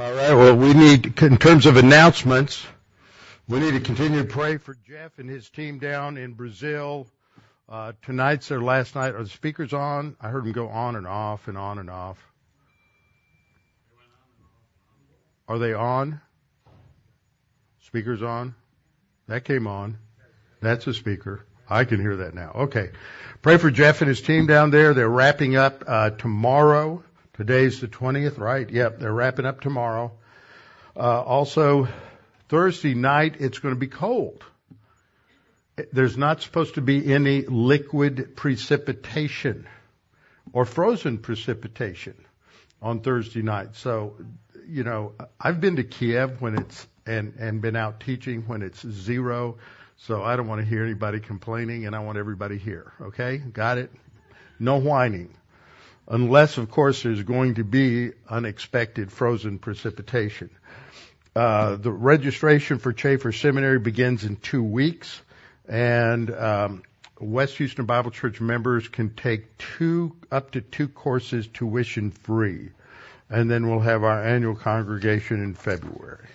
All right. Well, we need, in terms of announcements, we need to continue to pray for Jeff and his team down in Brazil. Uh, tonight's their last night. Are the speakers on? I heard them go on and off and on and off. Are they on? Speakers on? That came on. That's a speaker. I can hear that now. Okay. Pray for Jeff and his team down there. They're wrapping up uh, tomorrow. Today's the 20th, right? Yep, they're wrapping up tomorrow. Uh, also, Thursday night, it's going to be cold. There's not supposed to be any liquid precipitation or frozen precipitation on Thursday night. So, you know, I've been to Kiev when it's, and, and been out teaching when it's zero. So I don't want to hear anybody complaining and I want everybody here. Okay? Got it? No whining unless, of course, there's going to be unexpected frozen precipitation. Uh, the registration for Chafer Seminary begins in two weeks, and um, West Houston Bible Church members can take two up to two courses tuition free, and then we'll have our annual congregation in February.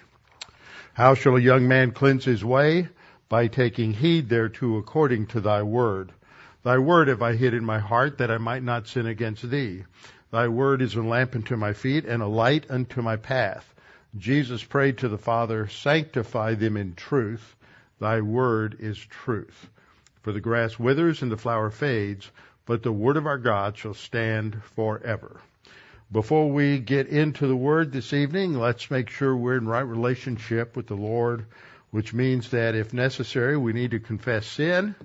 How shall a young man cleanse his way? By taking heed thereto according to thy word. Thy word have I hid in my heart that I might not sin against thee. Thy word is a lamp unto my feet and a light unto my path. Jesus prayed to the Father, sanctify them in truth. Thy word is truth. For the grass withers and the flower fades, but the word of our God shall stand forever. Before we get into the word this evening, let's make sure we're in right relationship with the Lord, which means that if necessary, we need to confess sin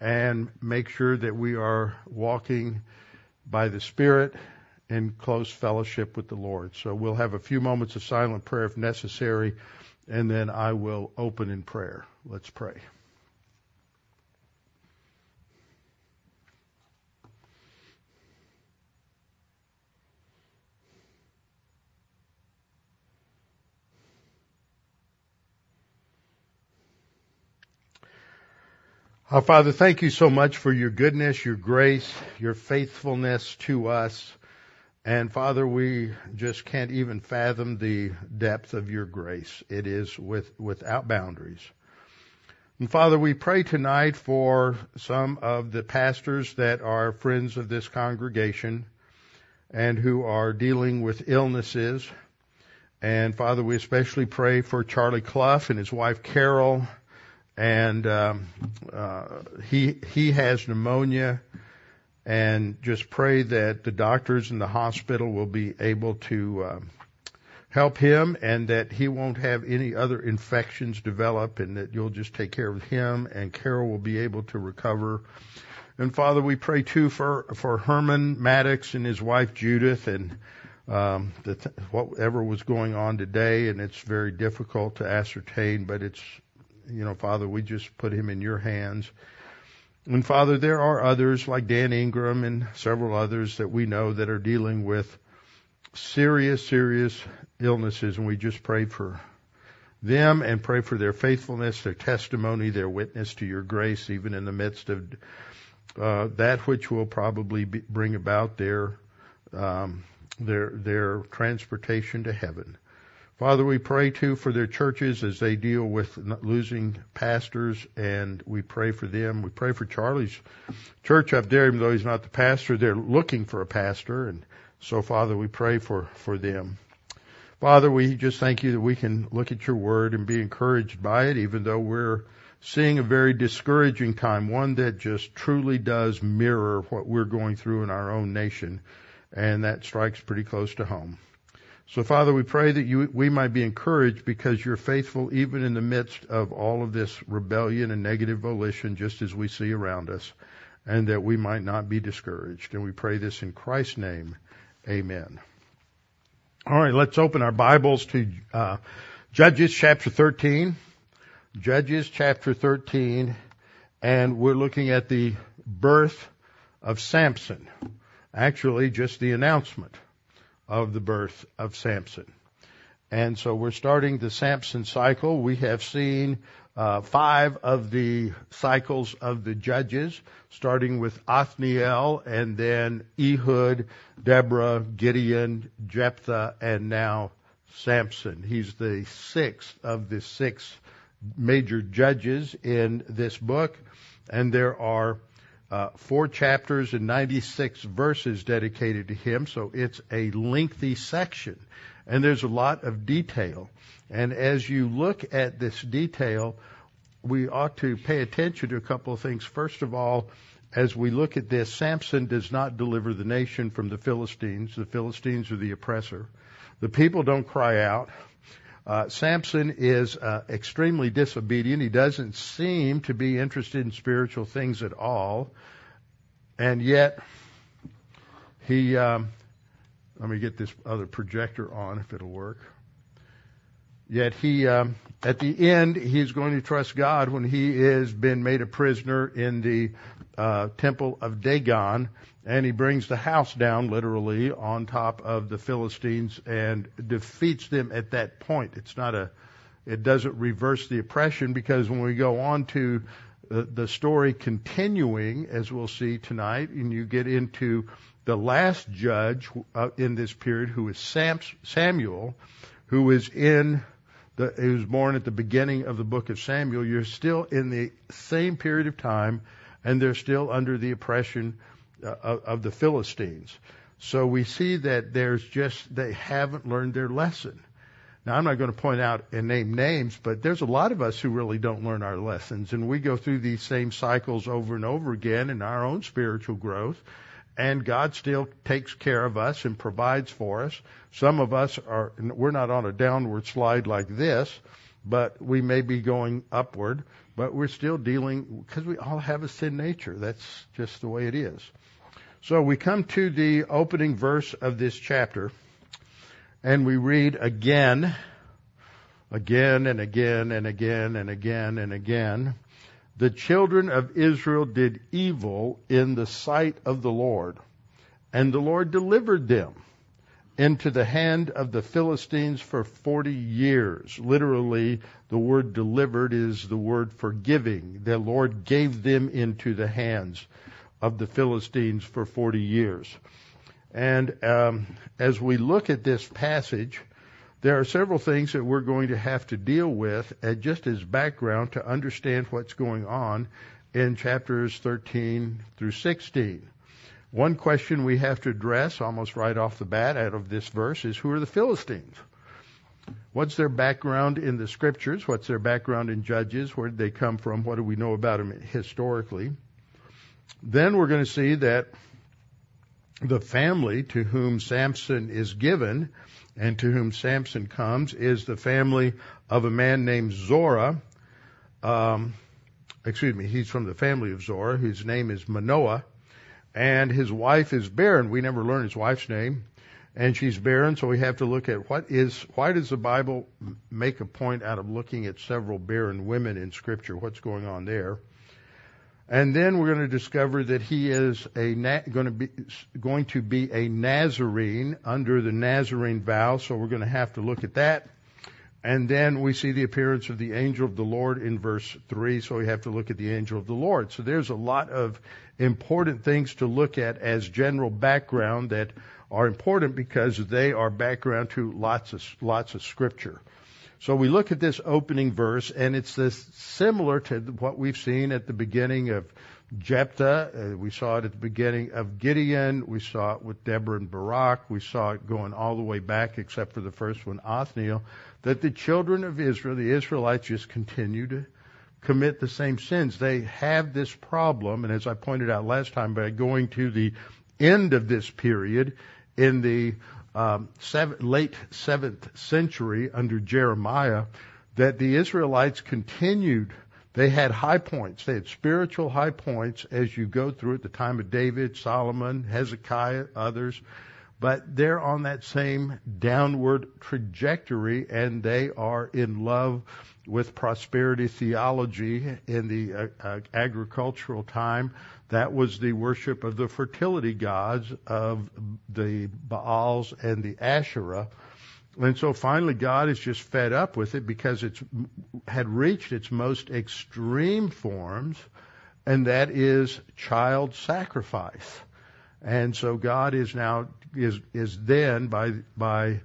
and make sure that we are walking by the Spirit in close fellowship with the Lord. So we'll have a few moments of silent prayer if necessary, and then I will open in prayer. Let's pray. Our Father, thank you so much for your goodness, your grace, your faithfulness to us. And Father, we just can't even fathom the depth of your grace. It is with, without boundaries. And Father, we pray tonight for some of the pastors that are friends of this congregation and who are dealing with illnesses. And Father, we especially pray for Charlie Clough and his wife Carol and um, uh, he he has pneumonia, and just pray that the doctors in the hospital will be able to uh, help him, and that he won't have any other infections develop, and that you'll just take care of him, and Carol will be able to recover. And Father, we pray too for for Herman Maddox and his wife Judith, and um, the, whatever was going on today, and it's very difficult to ascertain, but it's you know, Father, we just put him in your hands. And Father, there are others like Dan Ingram and several others that we know that are dealing with serious, serious illnesses, and we just pray for them and pray for their faithfulness, their testimony, their witness to your grace, even in the midst of uh, that which will probably be, bring about their um, their their transportation to heaven. Father, we pray too for their churches as they deal with losing pastors, and we pray for them. We pray for Charlie's church up there, even though he's not the pastor. They're looking for a pastor, and so Father, we pray for for them. Father, we just thank you that we can look at your word and be encouraged by it, even though we're seeing a very discouraging time, one that just truly does mirror what we're going through in our own nation, and that strikes pretty close to home. So Father, we pray that you, we might be encouraged because you're faithful even in the midst of all of this rebellion and negative volition just as we see around us and that we might not be discouraged. And we pray this in Christ's name. Amen. All right, let's open our Bibles to uh, Judges chapter 13. Judges chapter 13, and we're looking at the birth of Samson. Actually, just the announcement of the birth of Samson. And so we're starting the Samson cycle. We have seen uh, five of the cycles of the judges, starting with Othniel and then Ehud, Deborah, Gideon, Jephthah, and now Samson. He's the sixth of the six major judges in this book, and there are uh, four chapters and 96 verses dedicated to him, so it's a lengthy section. And there's a lot of detail. And as you look at this detail, we ought to pay attention to a couple of things. First of all, as we look at this, Samson does not deliver the nation from the Philistines. The Philistines are the oppressor. The people don't cry out. Uh, Samson is uh, extremely disobedient. He doesn't seem to be interested in spiritual things at all, and yet he. Um, let me get this other projector on if it'll work. Yet he, um, at the end, he's going to trust God when he has been made a prisoner in the uh, temple of Dagon, and he brings the house down literally on top of the Philistines and defeats them at that point. It's not a, it doesn't reverse the oppression because when we go on to the, the story continuing, as we'll see tonight, and you get into the last judge uh, in this period, who is Sam, Samuel, who is in the, who was born at the beginning of the book of Samuel. You're still in the same period of time, and they're still under the oppression uh, of the Philistines. So we see that there's just, they haven't learned their lesson. Now I'm not going to point out and name names, but there's a lot of us who really don't learn our lessons and we go through these same cycles over and over again in our own spiritual growth and God still takes care of us and provides for us. Some of us are, we're not on a downward slide like this, but we may be going upward, but we're still dealing, because we all have a sin nature. That's just the way it is. So we come to the opening verse of this chapter, and we read again, again and again and again and again and again. The children of Israel did evil in the sight of the Lord, and the Lord delivered them into the hand of the Philistines for 40 years. Literally, the word delivered is the word forgiving. The Lord gave them into the hands of the Philistines for 40 years. And um, as we look at this passage, there are several things that we're going to have to deal with uh, just as background to understand what's going on in chapters 13 through 16. One question we have to address almost right off the bat out of this verse is who are the Philistines? What's their background in the scriptures? What's their background in Judges? Where did they come from? What do we know about them historically? Then we're going to see that the family to whom Samson is given and to whom Samson comes is the family of a man named Zorah. Um, excuse me, he's from the family of Zorah, whose name is Manoah, and his wife is barren. We never learn his wife's name, and she's barren, so we have to look at what is, why does the Bible make a point out of looking at several barren women in Scripture? What's going on there? And then we're going to discover that he is a going to be going to be a Nazarene under the Nazarene vow. So we're going to have to look at that. And then we see the appearance of the angel of the Lord in verse 3, so we have to look at the angel of the Lord. So there's a lot of important things to look at as general background that are important because they are background to lots of, lots of scripture. So we look at this opening verse, and it's this similar to what we've seen at the beginning of Jephthah. Uh, we saw it at the beginning of Gideon. We saw it with Deborah and Barak. We saw it going all the way back, except for the first one, Othniel, that the children of Israel, the Israelites, just continue to commit the same sins. They have this problem, and as I pointed out last time, by going to the end of this period in the um, seven, late seventh century under Jeremiah that the Israelites continued. They had high points. They had spiritual high points as you go through at the time of David, Solomon, Hezekiah, others. But they're on that same downward trajectory and they are in love with prosperity theology in the uh, uh, agricultural time that was the worship of the fertility gods of the Baals and the Asherah. And so finally God is just fed up with it because it's had reached its most extreme forms, and that is child sacrifice. And so God is now is is then by by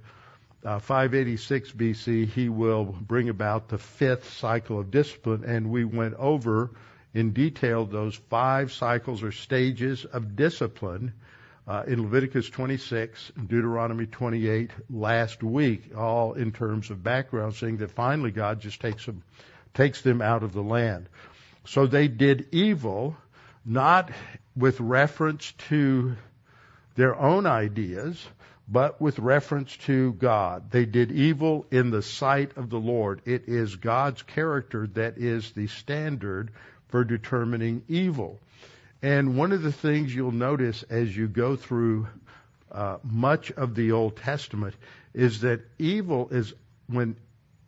uh, 586 BC, he will bring about the fifth cycle of discipline, and we went over in detail those five cycles or stages of discipline uh, in Leviticus 26 and Deuteronomy 28 last week, all in terms of background, saying that finally God just takes them, takes them out of the land. So they did evil, not with reference to their own ideas, but with reference to God. They did evil in the sight of the Lord. It is God's character that is the standard for determining evil. And one of the things you'll notice as you go through uh, much of the Old Testament is that evil is when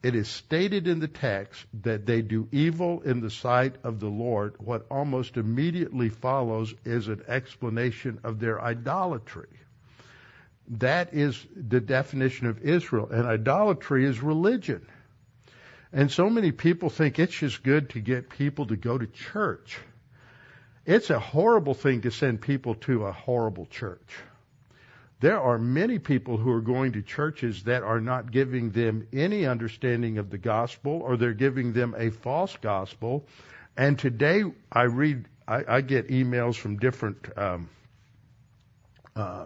it is stated in the text that they do evil in the sight of the Lord, what almost immediately follows is an explanation of their idolatry. That is the definition of Israel. And idolatry is religion. And so many people think it's just good to get people to go to church. It's a horrible thing to send people to a horrible church. There are many people who are going to churches that are not giving them any understanding of the gospel or they're giving them a false gospel. And today I read, I, I get emails from different um, uh,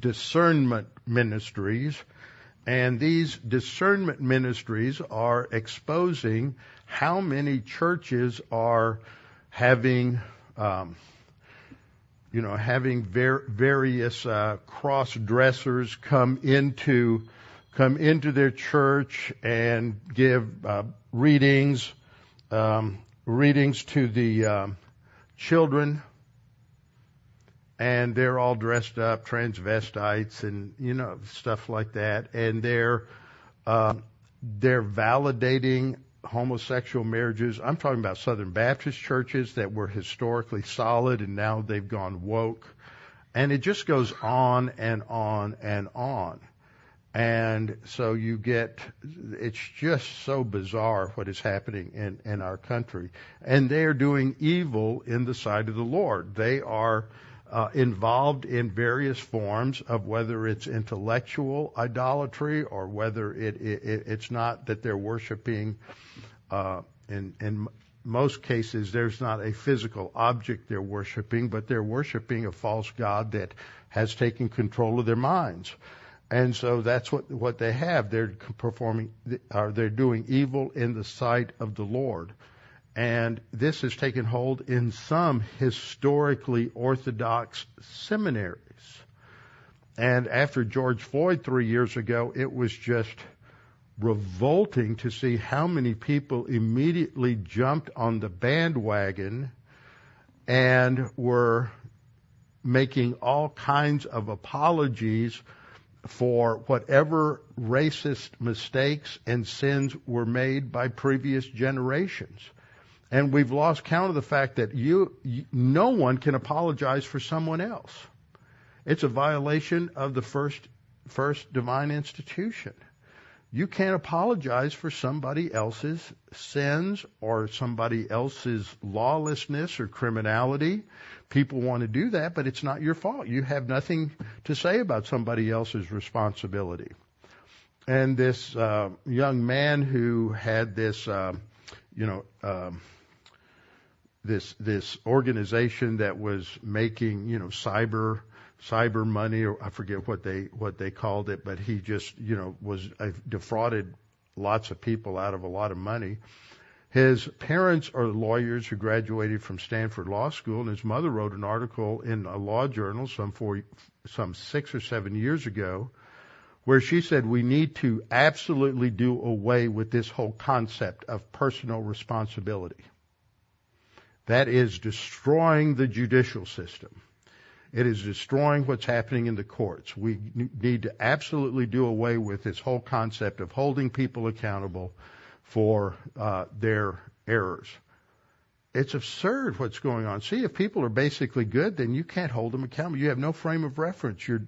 discernment ministries, and these discernment ministries are exposing how many churches are having, um, you know, having ver- various uh, cross dressers come into come into their church and give uh, readings, um, readings to the um, children. And they're all dressed up, transvestites, and you know stuff like that, and they're uh, they're validating homosexual marriages. I'm talking about Southern Baptist churches that were historically solid, and now they've gone woke, and it just goes on and on and on. And so you get, it's just so bizarre what is happening in, in our country. And they are doing evil in the sight of the Lord. They are, involved in various forms of whether it's intellectual idolatry or whether it, it it's not that they're worshiping. Uh, in in most cases, there's not a physical object they're worshiping, but they're worshiping a false god that has taken control of their minds. And so that's what what they have. They're performing, or they're doing evil in the sight of the Lord. And this has taken hold in some historically orthodox seminaries. And after George Floyd three years ago, it was just revolting to see how many people immediately jumped on the bandwagon and were making all kinds of apologies for whatever racist mistakes and sins were made by previous generations. And we've lost count of the fact that you, you, no one can apologize for someone else. It's a violation of the first, first divine institution. You can't apologize for somebody else's sins or somebody else's lawlessness or criminality. People want to do that, but it's not your fault. You have nothing to say about somebody else's responsibility. And this uh, young man who had this, uh, you know, um, this this organization that was making you know cyber cyber money or I forget what they what they called it, but he just you know was uh, defrauded lots of people out of a lot of money. His parents are lawyers who graduated from Stanford Law School, and his mother wrote an article in a law journal some four, some six or seven years ago, where she said we need to absolutely do away with this whole concept of personal responsibility. That is destroying the judicial system. It is destroying what's happening in the courts. We need to absolutely do away with this whole concept of holding people accountable for uh, their errors. It's absurd what's going on. See, if people are basically good, then you can't hold them accountable. You have no frame of reference. You're,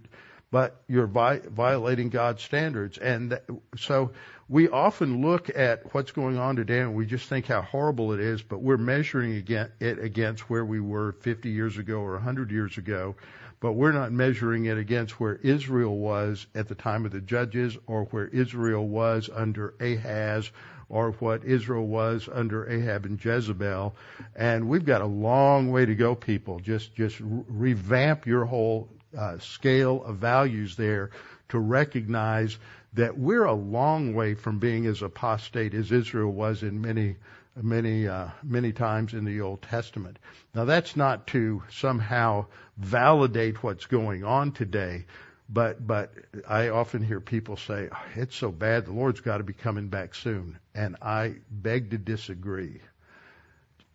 but you're vi- violating God's standards. And so we often look at what's going on today and we just think how horrible it is, but we're measuring it against where we were 50 years ago or 100 years ago. but we're not measuring it against where Israel was at the time of the judges or where Israel was under Ahaz or what Israel was under Ahab and Jezebel. And we've got a long way to go, people. Just, just revamp your whole uh, scale of values there to recognize that we're a long way from being as apostate as Israel was in many many uh, many times in the Old Testament. Now that's not to somehow validate what's going on today, but but I often hear people say oh, it's so bad the Lord's got to be coming back soon, and I beg to disagree.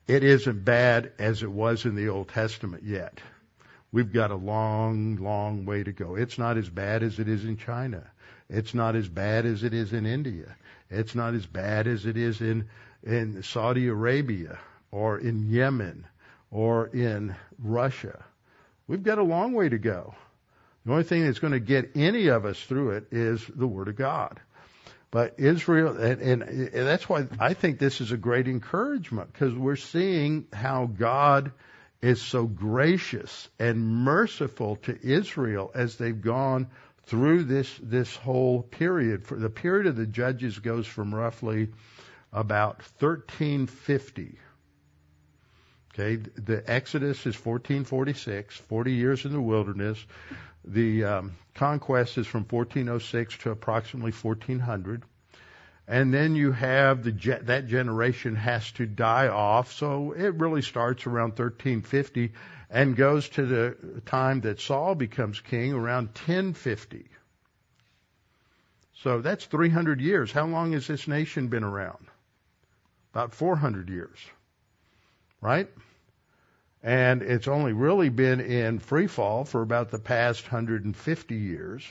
It isn't bad as it was in the Old Testament yet. We've got a long, long way to go. It's not as bad as it is in China. It's not as bad as it is in India. It's not as bad as it is in in Saudi Arabia or in Yemen or in Russia. We've got a long way to go. The only thing that's going to get any of us through it is the Word of God. But Israel, and, and that's why I think this is a great encouragement because we're seeing how God is so gracious and merciful to Israel as they've gone through this this whole period. For the period of the judges goes from roughly about 1350. Okay, the Exodus is 1446, 40 years in the wilderness. The um, conquest is from 1406 to approximately 1400. And then you have the that generation has to die off, so it really starts around 1350 and goes to the time that Saul becomes king around 1050. So that's 300 years. How long has this nation been around? about 400 years, right? And it's only really been in free fall for about the past 150 years.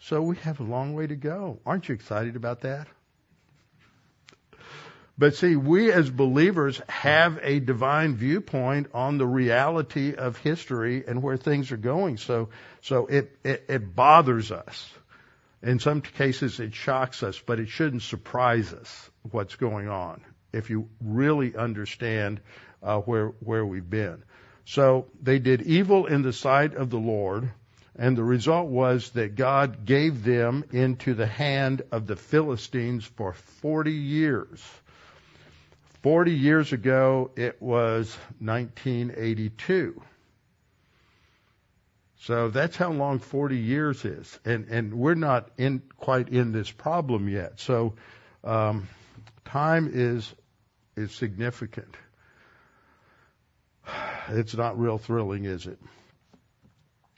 So we have a long way to go. Aren't you excited about that? But see, we as believers have a divine viewpoint on the reality of history and where things are going. So, so it, it, it bothers us. In some cases, it shocks us, but it shouldn't surprise us what's going on if you really understand uh, where where we've been. So they did evil in the sight of the Lord, and the result was that God gave them into the hand of the Philistines for 40 years. 40 years ago, it was 1982. So that's how long 40 years is, and and we're not in quite in this problem yet. So um, time is is significant. It's not real thrilling, is it?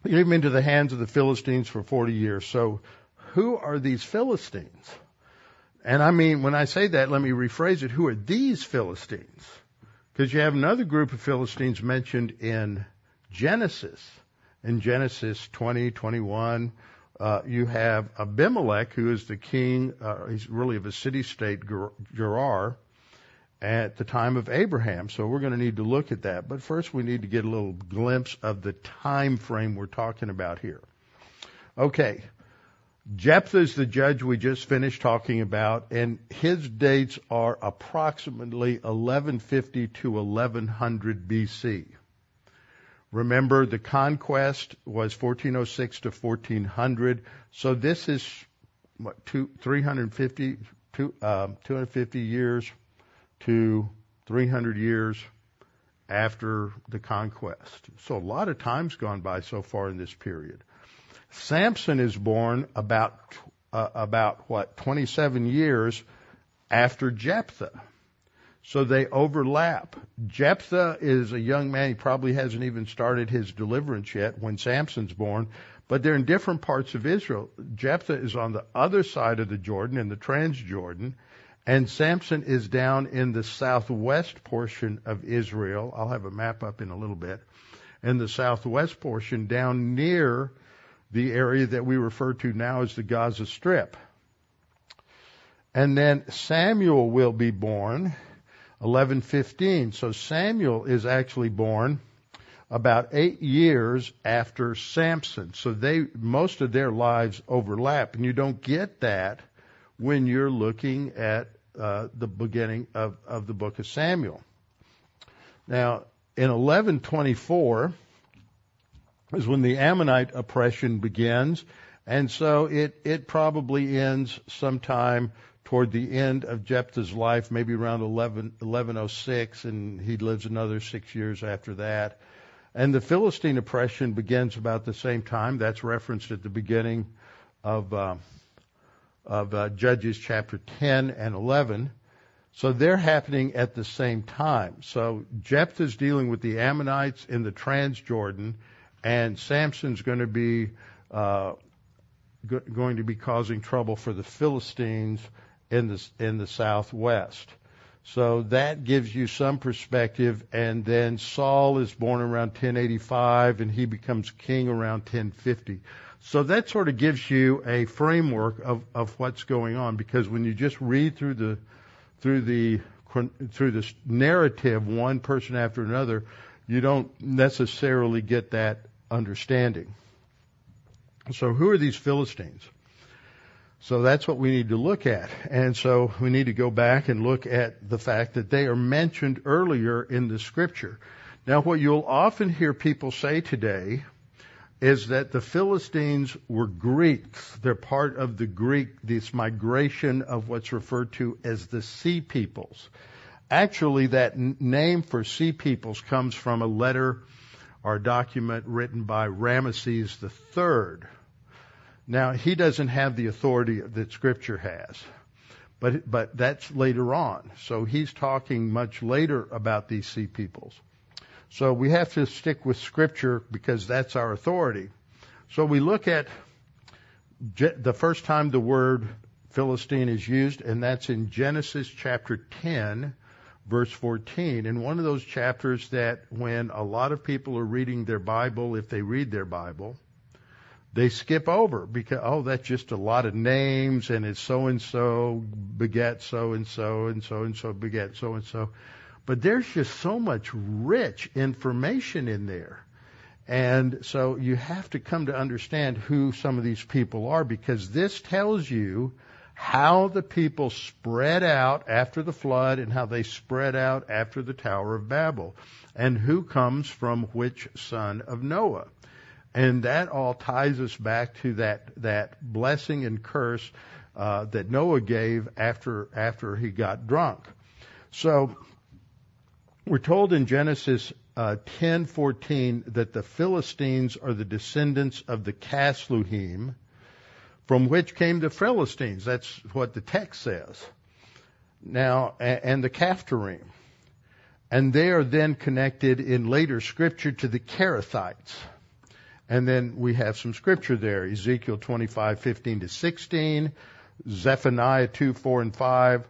He gave him into the hands of the Philistines for 40 years. So, who are these Philistines? And I mean, when I say that, let me rephrase it. Who are these Philistines? Because you have another group of Philistines mentioned in Genesis. In Genesis 20, 21, uh, you have Abimelech, who is the king, uh, he's really of a city state, Gerar, at the time of Abraham. So we're going to need to look at that. But first we need to get a little glimpse of the time frame we're talking about here. Okay. Jephthah is the judge we just finished talking about, and his dates are approximately 1150 to 1100 BC. Remember, the conquest was 1406 to 1400, so this is what two, 350, two, um, 250 years to 300 years after the conquest. So a lot of time's gone by so far in this period. Samson is born about uh, about what 27 years after Jephthah. So they overlap. Jephthah is a young man. He probably hasn't even started his deliverance yet when Samson's born, but they're in different parts of Israel. Jephthah is on the other side of the Jordan in the Transjordan, and Samson is down in the southwest portion of Israel. I'll have a map up in a little bit. In the southwest portion, down near the area that we refer to now as the Gaza Strip. And then Samuel will be born 1115. So Samuel is actually born about eight years after Samson. So they, most of their lives overlap. And you don't get that when you're looking at uh, the beginning of, of the book of Samuel. Now, in 1124, is when the Ammonite oppression begins. And so it, it probably ends sometime toward the end of Jephthah's life, maybe around 11, 1106, and he lives another six years after that. And the Philistine oppression begins about the same time. That's referenced at the beginning of, uh, of uh, Judges chapter 10 and 11. So they're happening at the same time. So Jephthah's dealing with the Ammonites in the Transjordan, and Samson's going to be uh, go- going to be causing trouble for the Philistines in the in the southwest. So that gives you some perspective. And then Saul is born around 1085, and he becomes king around 1050. So that sort of gives you a framework of, of what's going on. Because when you just read through the through the through this narrative, one person after another, you don't necessarily get that understanding. So, who are these Philistines? So that's what we need to look at. And so we need to go back and look at the fact that they are mentioned earlier in the scripture. Now, what you'll often hear people say today is that the Philistines were Greeks. They're part of the Greek, this migration of what's referred to as the Sea Peoples. Actually, that name for Sea Peoples comes from a letter a document written by Ramesses III. Now, he doesn't have the authority that Scripture has, but, but that's later on. So he's talking much later about these Sea Peoples. So we have to stick with Scripture because that's our authority. So we look at the first time the word Philistine is used, and that's in Genesis chapter 10, verse 14. In one of those chapters that when a lot of people are reading their Bible, if they read their Bible, they skip over because, oh, that's just a lot of names and it's so and so beget so and so and so and so beget so and so. But there's just so much rich information in there. And so you have to come to understand who some of these people are because this tells you how the people spread out after the flood and how they spread out after the Tower of Babel and who comes from which son of Noah. And that all ties us back to that, that blessing and curse uh, that Noah gave after, after he got drunk. So we're told in Genesis uh, 10:14 that the Philistines are the descendants of the Casluhim, from which came the Philistines. That's what the text says. Now, and the Caphtorim. And they are then connected in later scripture to the Kerethites. And then we have some scripture there. Ezekiel 25:15 to 16, Zephaniah 2, 4 and 5,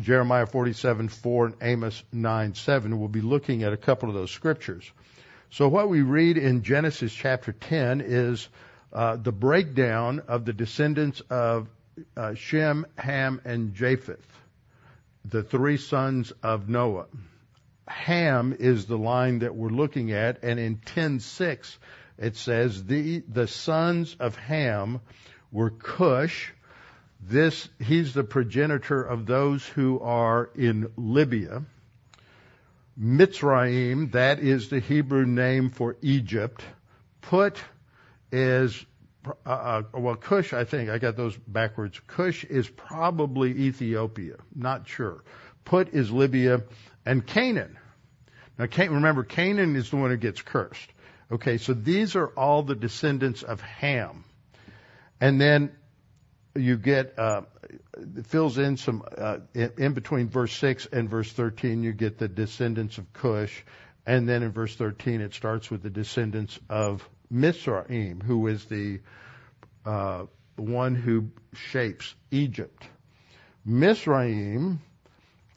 Jeremiah 47, 4, and Amos 9, 7. We'll be looking at a couple of those scriptures. So what we read in Genesis chapter 10 is uh, the breakdown of the descendants of uh, Shem, Ham, and Japheth, the three sons of Noah. Ham is the line that we're looking at, and in 10:6 it says the the sons of Ham were Cush, this, he's the progenitor of those who are in Libya. Mitzrayim, that is the Hebrew name for Egypt. Put is, uh, uh, well, Cush, I think, I got those backwards. Cush is probably Ethiopia. Not sure. Put is Libya. And Canaan. Now, remember, Canaan is the one who gets cursed. Okay, so these are all the descendants of Ham. And then you get uh, fills in some uh, in, in, between verse six and verse thirteen. You get the descendants of Cush, and then in verse thirteen it starts with the descendants of Mizraim, who is the uh, one who shapes Egypt. Mizraim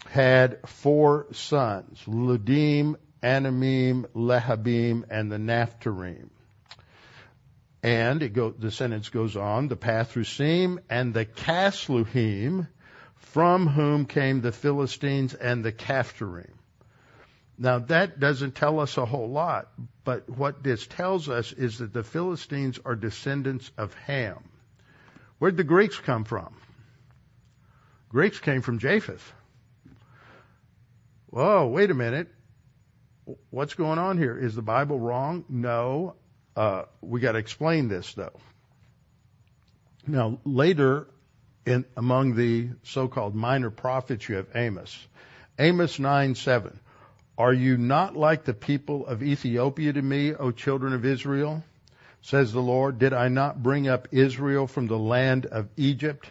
had four sons: Ludim, Anamim, Lehabim, and the Naphtuhim. And it go, the sentence goes on, the Pathrusim and the Casluhim, from whom came the Philistines and the Caphtorim. Now that doesn't tell us a whole lot, but what this tells us is that the Philistines are descendants of Ham. Where'd the Greeks come from? Greeks came from Japheth. Whoa, wait a minute. What's going on here? Is the Bible wrong? No. uh, we got to explain this though. Now later, in among the so-called minor prophets, you have Amos. Amos nine seven. Are you not like the people of Ethiopia to me, O children of Israel? Says the Lord, did I not bring up Israel from the land of Egypt,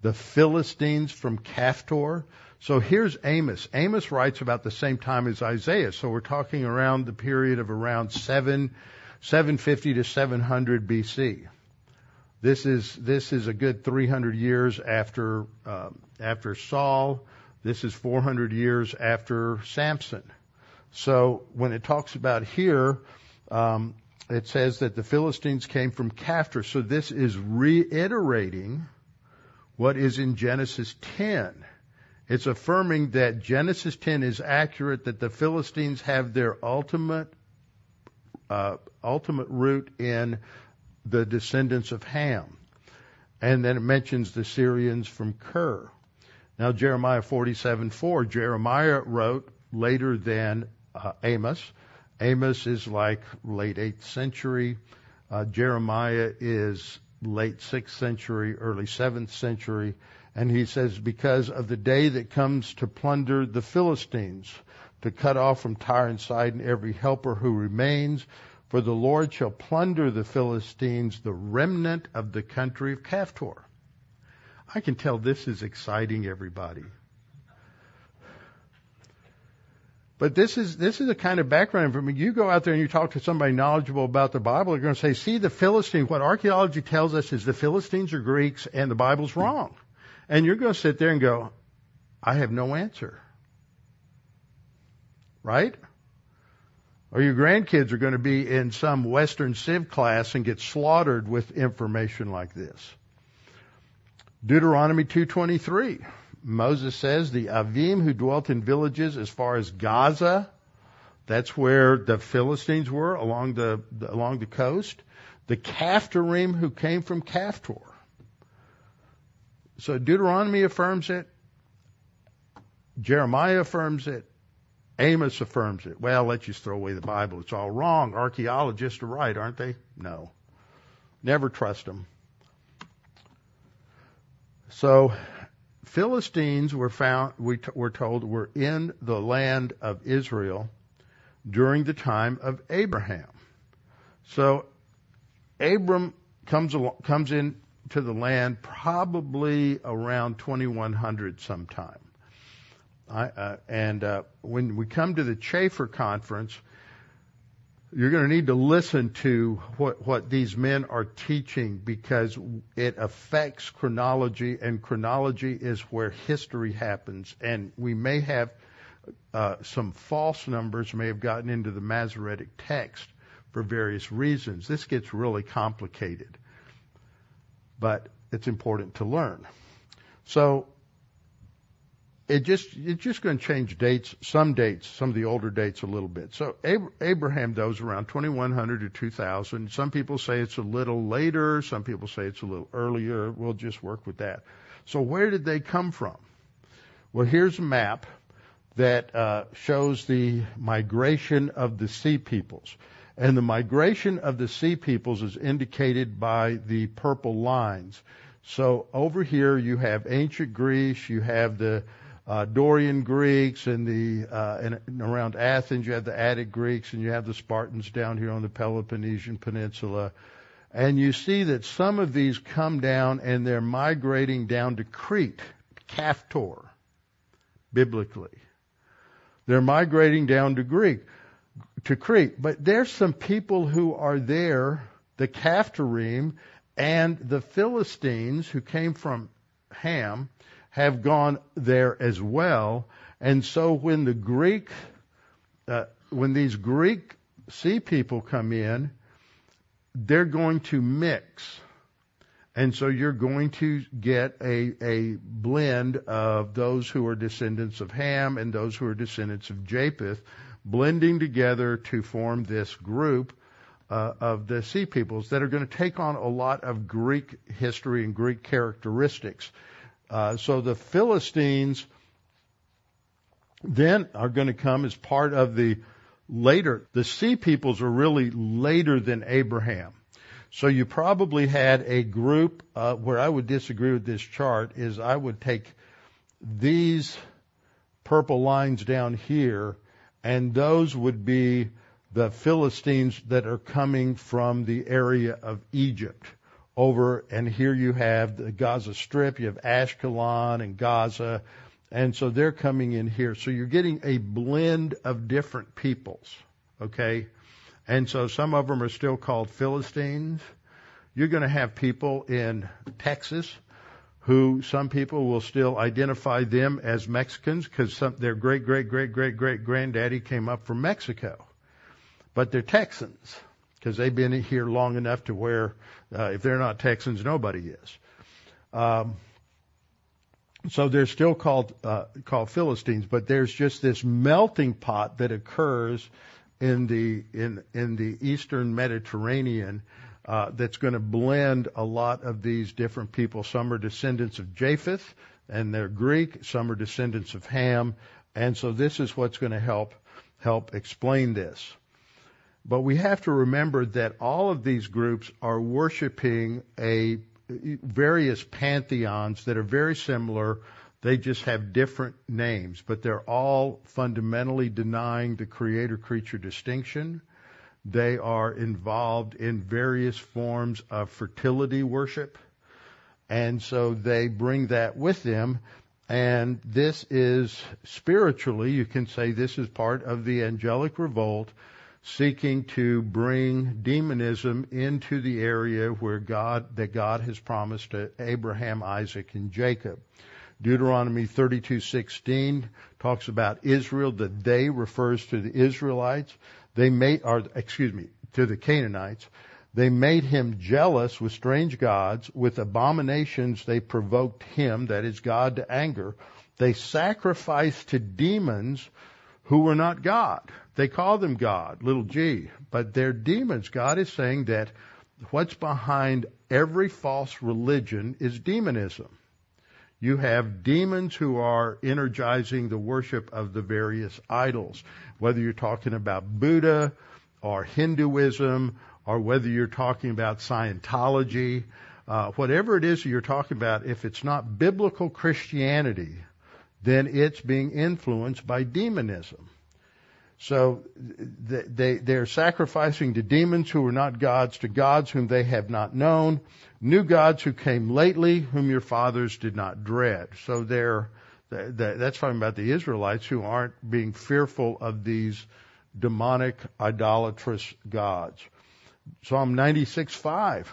the Philistines from Caphtor? So here's Amos. Amos writes about the same time as Isaiah. So we're talking around the period of around 7, 750 to 700 BC. This is, this is a good 300 years after, uh, after Saul. This is 400 years after Samson. So when it talks about here, um, it says that the Philistines came from Caphtor. So this is reiterating what is in Genesis 10. It's affirming that Genesis 10 is accurate, that the Philistines have their ultimate, uh, ultimate root in the descendants of Ham. And then it mentions the Syrians from Kir. Now Jeremiah 47:4, Jeremiah wrote later than uh, Amos. Amos is like late 8th century. Uh, Jeremiah is late 6th century, early 7th century. And he says, because of the day that comes to plunder the Philistines, to cut off from Tyre and Sidon every helper who remains, for the Lord shall plunder the Philistines, the remnant of the country of Caphtor. I can tell this is exciting everybody. But this is this is the kind of background for me. You go out there and you talk to somebody knowledgeable about the Bible, they're going to say, "See, the Philistines. What archaeology tells us is the Philistines are Greeks and the Bible's wrong." And you're going to sit there and go, "I have no answer." Right? Or your grandkids are going to be in some Western Civ class and get slaughtered with information like this. Deuteronomy 2:23. Moses says the Avim who dwelt in villages as far as Gaza, that's where the Philistines were along the, along the coast. The Caphtorim who came from Caphtor. So Deuteronomy affirms it. Jeremiah affirms it. Amos affirms it. Well, let's just throw away the Bible. It's all wrong. Archaeologists are right, aren't they? No. Never trust them. So Philistines were found, we were told, were in the land of Israel during the time of Abraham. So Abram comes along, comes into the land probably around 2100 sometime. I, uh, and uh, when we come to the Chafer conference, you're going to need to listen to what, what these men are teaching because it affects chronology, and chronology is where history happens. And we may have uh, some false numbers, may have gotten into the Masoretic text for various reasons. This gets really complicated, but it's important to learn. So it just it's just going to change dates, some dates, some of the older dates a little bit. So Abraham, though, is around 2100 to 2000. Some people say it's a little later. Some people say it's a little earlier. We'll just work with that. So where did they come from? Well, here's a map that uh, shows the migration of the sea peoples. And the migration of the sea peoples is indicated by the purple lines. So over here you have ancient Greece, you have the uh, Dorian Greeks and the uh, and around Athens you have the Attic Greeks and you have the Spartans down here on the Peloponnesian Peninsula, and you see that some of these come down and they're migrating down to Crete, Caphtor, biblically. They're migrating down to Greek, to Crete, but there's some people who are there, the Caphtorim and the Philistines who came from Ham have gone there as well. And so when the Greek, uh, when these Greek sea people come in, they're going to mix. And so you're going to get a, a blend of those who are descendants of Ham and those who are descendants of Japheth blending together to form this group uh, of the sea peoples that are going to take on a lot of Greek history and Greek characteristics. Uh, so the Philistines then are going to come as part of the later. The sea peoples are really later than Abraham. So you probably had a group uh, where I would disagree with this chart is I would take these purple lines down here, and those would be the Philistines that are coming from the area of Egypt over, and here you have the Gaza Strip, you have Ashkelon and Gaza, and so they're coming in here. So you're getting a blend of different peoples, okay? And so some of them are still called Philistines. You're going to have people in Texas who some people will still identify them as Mexicans because their great, great, great, great, great granddaddy came up from Mexico. But they're Texans because they've been here long enough to where uh, if they're not Texans, nobody is. Um, so they're still called uh, called Philistines, but there's just this melting pot that occurs in the in in the eastern Mediterranean uh, that's going to blend a lot of these different people. Some are descendants of Japheth and they're Greek. Some are descendants of Ham, and so this is what's going to help help explain this. But we have to remember that all of these groups are worshiping a various pantheons that are very similar. They just have different names, but they're all fundamentally denying the creator creature distinction. They are involved in various forms of fertility worship. And so they bring that with them. And this is spiritually, you can say this is part of the angelic revolt seeking to bring demonism into the area where God, that God has promised to Abraham, Isaac, and Jacob. Deuteronomy 32:16 talks about Israel. The they refers to the Israelites. They made, or excuse me, to the Canaanites. They made him jealous with strange gods. With abominations they provoked him, that is God, to anger. They sacrificed to demons who were not God. They call them God, little g, but they're demons. God is saying that what's behind every false religion is demonism. You have demons who are energizing the worship of the various idols, whether you're talking about Buddha or Hinduism or whether you're talking about Scientology, uh, whatever it is you're talking about, if it's not biblical Christianity, then it's being influenced by demonism. So they, they're sacrificing to demons who are not gods, to gods whom they have not known, new gods who came lately, whom your fathers did not dread. So they're, that's talking about the Israelites who aren't being fearful of these demonic, idolatrous gods. Psalm 96:5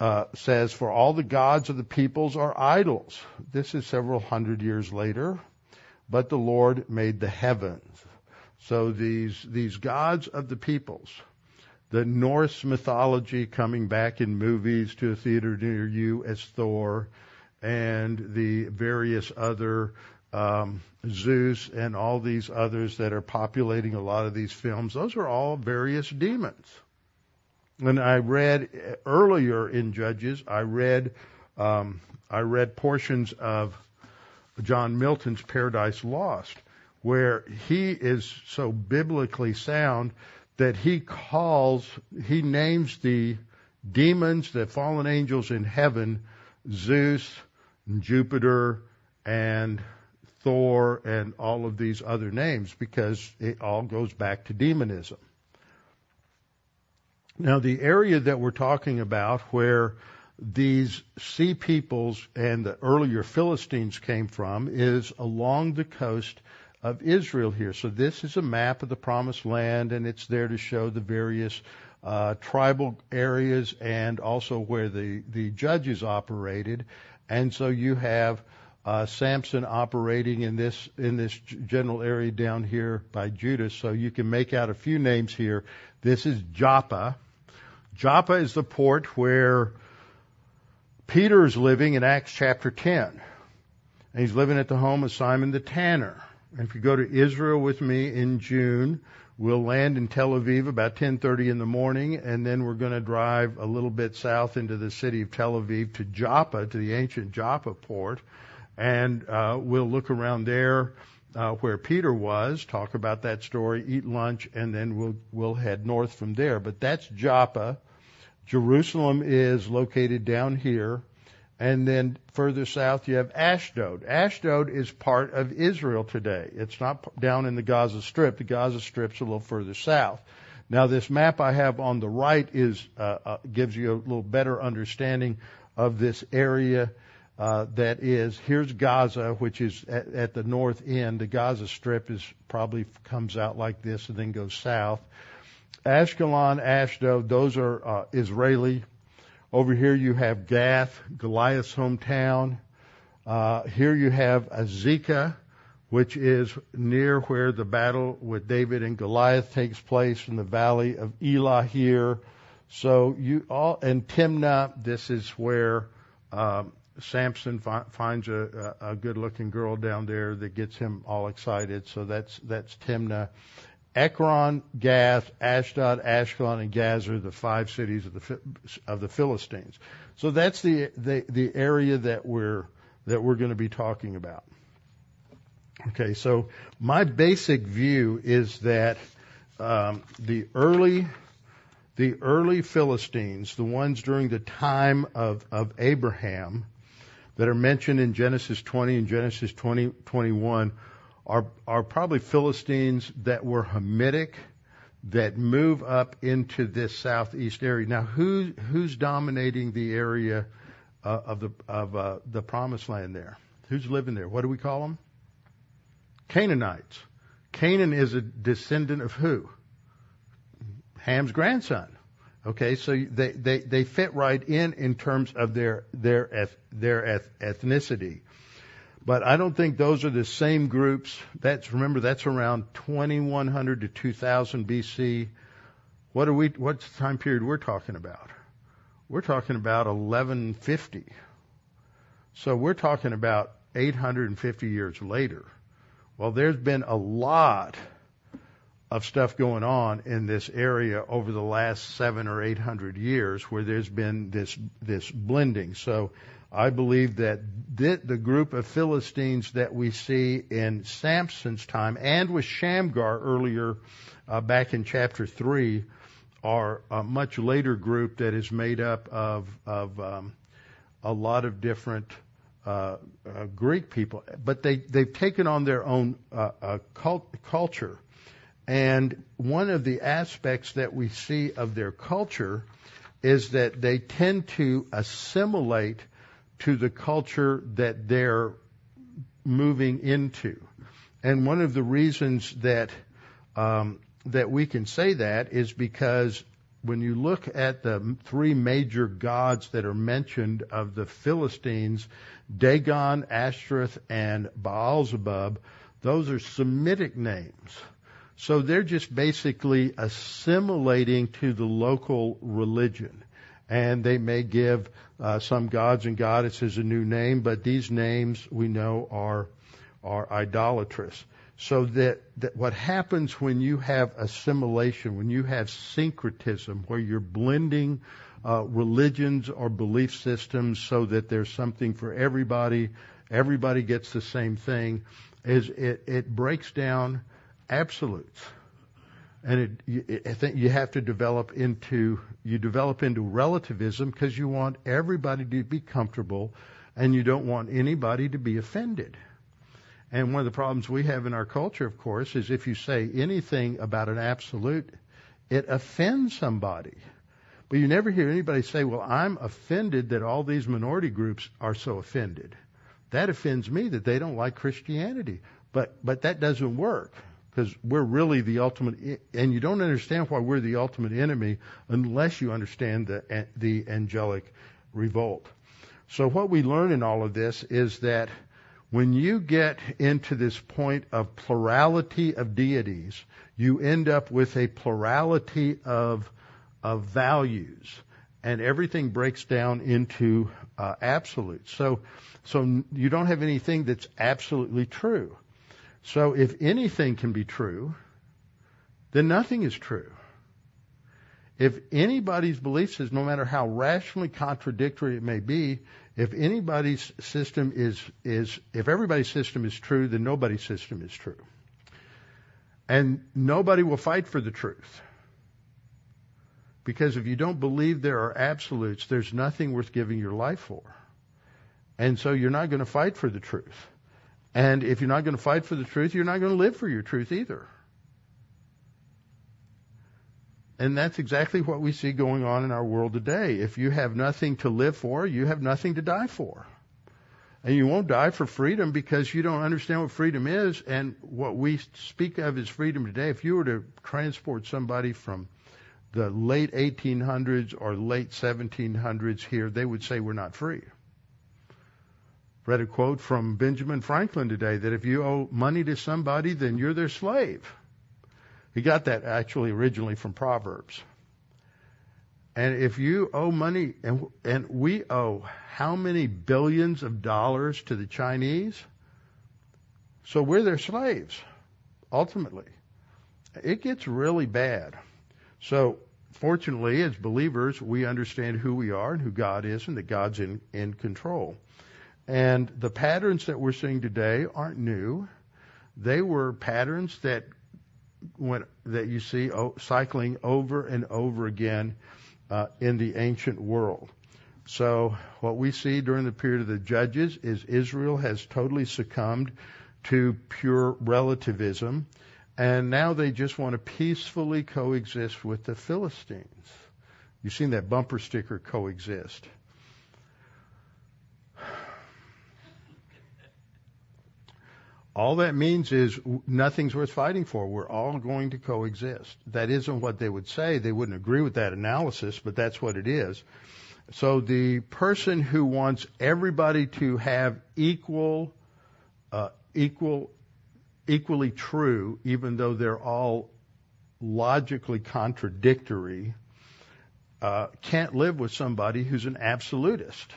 uh, says, "For all the gods of the peoples are idols." This is several hundred years later, but the Lord made the heavens. So these these gods of the peoples, the Norse mythology coming back in movies to a theater near you as Thor, and the various other um, Zeus and all these others that are populating a lot of these films. Those are all various demons. And I read earlier in Judges, I read um, I read portions of John Milton's Paradise Lost, where he is so biblically sound that he calls, he names the demons, the fallen angels in heaven, Zeus, and Jupiter, and Thor, and all of these other names because it all goes back to demonism. Now, the area that we're talking about where these sea peoples and the earlier Philistines came from is along the coast of Israel here. So this is a map of the promised land and it's there to show the various uh, tribal areas and also where the, the judges operated. And so you have uh, Samson operating in this in this general area down here by Judah. So you can make out a few names here. This is Joppa. Joppa is the port where Peter is living in Acts chapter 10. And he's living at the home of Simon the tanner. And if you go to Israel with me in June, we'll land in Tel Aviv about 10:30 in the morning, and then we're going to drive a little bit south into the city of Tel Aviv to Joppa, to the ancient Joppa port, and uh, we'll look around there uh, where Peter was, talk about that story, eat lunch, and then we'll we'll head north from there. But that's Joppa. Jerusalem is located down here. And then further south you have Ashdod. Ashdod is part of Israel today. It's not down in the Gaza Strip. The Gaza Strip's a little further south. Now this map I have on the right is uh, uh, gives you a little better understanding of this area uh, that is here's Gaza, which is at, at the north end. The Gaza Strip is probably comes out like this and then goes south. Ashkelon, Ashdod, those are uh, Israeli. Over here you have Gath, Goliath's hometown. Uh, here you have Azekah, which is near where the battle with David and Goliath takes place in the valley of Elah here. So you all and Timnah, this is where um, Samson fi- finds a, a, a good-looking girl down there that gets him all excited. So that's that's Timnah. Ekron, Gath, Ashdod, Ashkelon, and Gaza, the five cities of the of the Philistines. So that's the the, the area that we're that we're going to be talking about. Okay, so my basic view is that um, the early the early Philistines, the ones during the time of, of Abraham, that are mentioned in Genesis 20 and Genesis 20, 21, are, are probably Philistines that were Hamitic, that move up into this southeast area. Now, who, who's dominating the area uh, of the of uh, the promised land there? Who's living there? What do we call them? Canaanites. Canaan is a descendant of who? Ham's grandson. Okay, so they, they, they fit right in in terms of their their their ethnicity. But I don't think those are the same groups. That's remember that's around 2100 to 2000 BC. What are we? What's the time period we're talking about? We're talking about 1150. So we're talking about 850 years later. Well, there's been a lot of stuff going on in this area over the last seven or eight hundred years where there's been this this blending. So I believe that the group of Philistines that we see in Samson's time and with Shamgar earlier uh, back in chapter 3 are a much later group that is made up of, of um, a lot of different uh, uh, Greek people. But they, they've taken on their own uh, uh, cult, culture. And one of the aspects that we see of their culture is that they tend to assimilate to the culture that they're moving into. And one of the reasons that um, that we can say that is because when you look at the three major gods that are mentioned of the Philistines, Dagon, Ashtoreth, and Baalzebub, those are Semitic names. So they're just basically assimilating to the local religion and they may give uh, some gods and goddesses a new name, but these names we know are are idolatrous. So that, that what happens when you have assimilation, when you have syncretism, where you're blending uh, religions or belief systems so that there's something for everybody, everybody gets the same thing, is it, it breaks down absolutes and it, I think you have to develop into you develop into relativism because you want everybody to be comfortable, and you don't want anybody to be offended. And one of the problems we have in our culture, of course, is if you say anything about an absolute, it offends somebody. But you never hear anybody say, "Well, I'm offended that all these minority groups are so offended." That offends me that they don't like Christianity. But but that doesn't work because we're really the ultimate, and you don't understand why we're the ultimate enemy unless you understand the, the angelic revolt. So what we learn in all of this is that when you get into this point of plurality of deities, you end up with a plurality of, of values, and everything breaks down into uh, absolutes. So, so you don't have anything that's absolutely true. So if anything can be true, then nothing is true. If anybody's belief says, no matter how rationally contradictory it may be, if anybody's system is is if everybody's system is true, then nobody's system is true. And nobody will fight for the truth. Because if you don't believe there are absolutes, there's nothing worth giving your life for. And so you're not going to fight for the truth. And if you're not going to fight for the truth, you're not going to live for your truth either. And that's exactly what we see going on in our world today. If you have nothing to live for, you have nothing to die for. And you won't die for freedom because you don't understand what freedom is. And what we speak of as freedom today, if you were to transport somebody from the late 1800s or late 1700s here, they would say we're not free. Read a quote from Benjamin Franklin today that if you owe money to somebody, then you're their slave. He got that actually originally from Proverbs. And if you owe money, and, and we owe how many billions of dollars to the Chinese? So we're their slaves, ultimately. It gets really bad. So fortunately, as believers, we understand who we are and who God is and that God's in, in control. And the patterns that we're seeing today aren't new. They were patterns that when, that you see cycling over and over again uh, in the ancient world. So what we see during the period of the judges is Israel has totally succumbed to pure relativism, and now they just want to peacefully coexist with the Philistines. You've seen that bumper sticker coexist. All that means is nothing's worth fighting for. We're all going to coexist. That isn't what they would say. They wouldn't agree with that analysis, but that's what it is. So the person who wants everybody to have equal, uh, equal, equally true, even though they're all logically contradictory, uh, can't live with somebody who's an absolutist.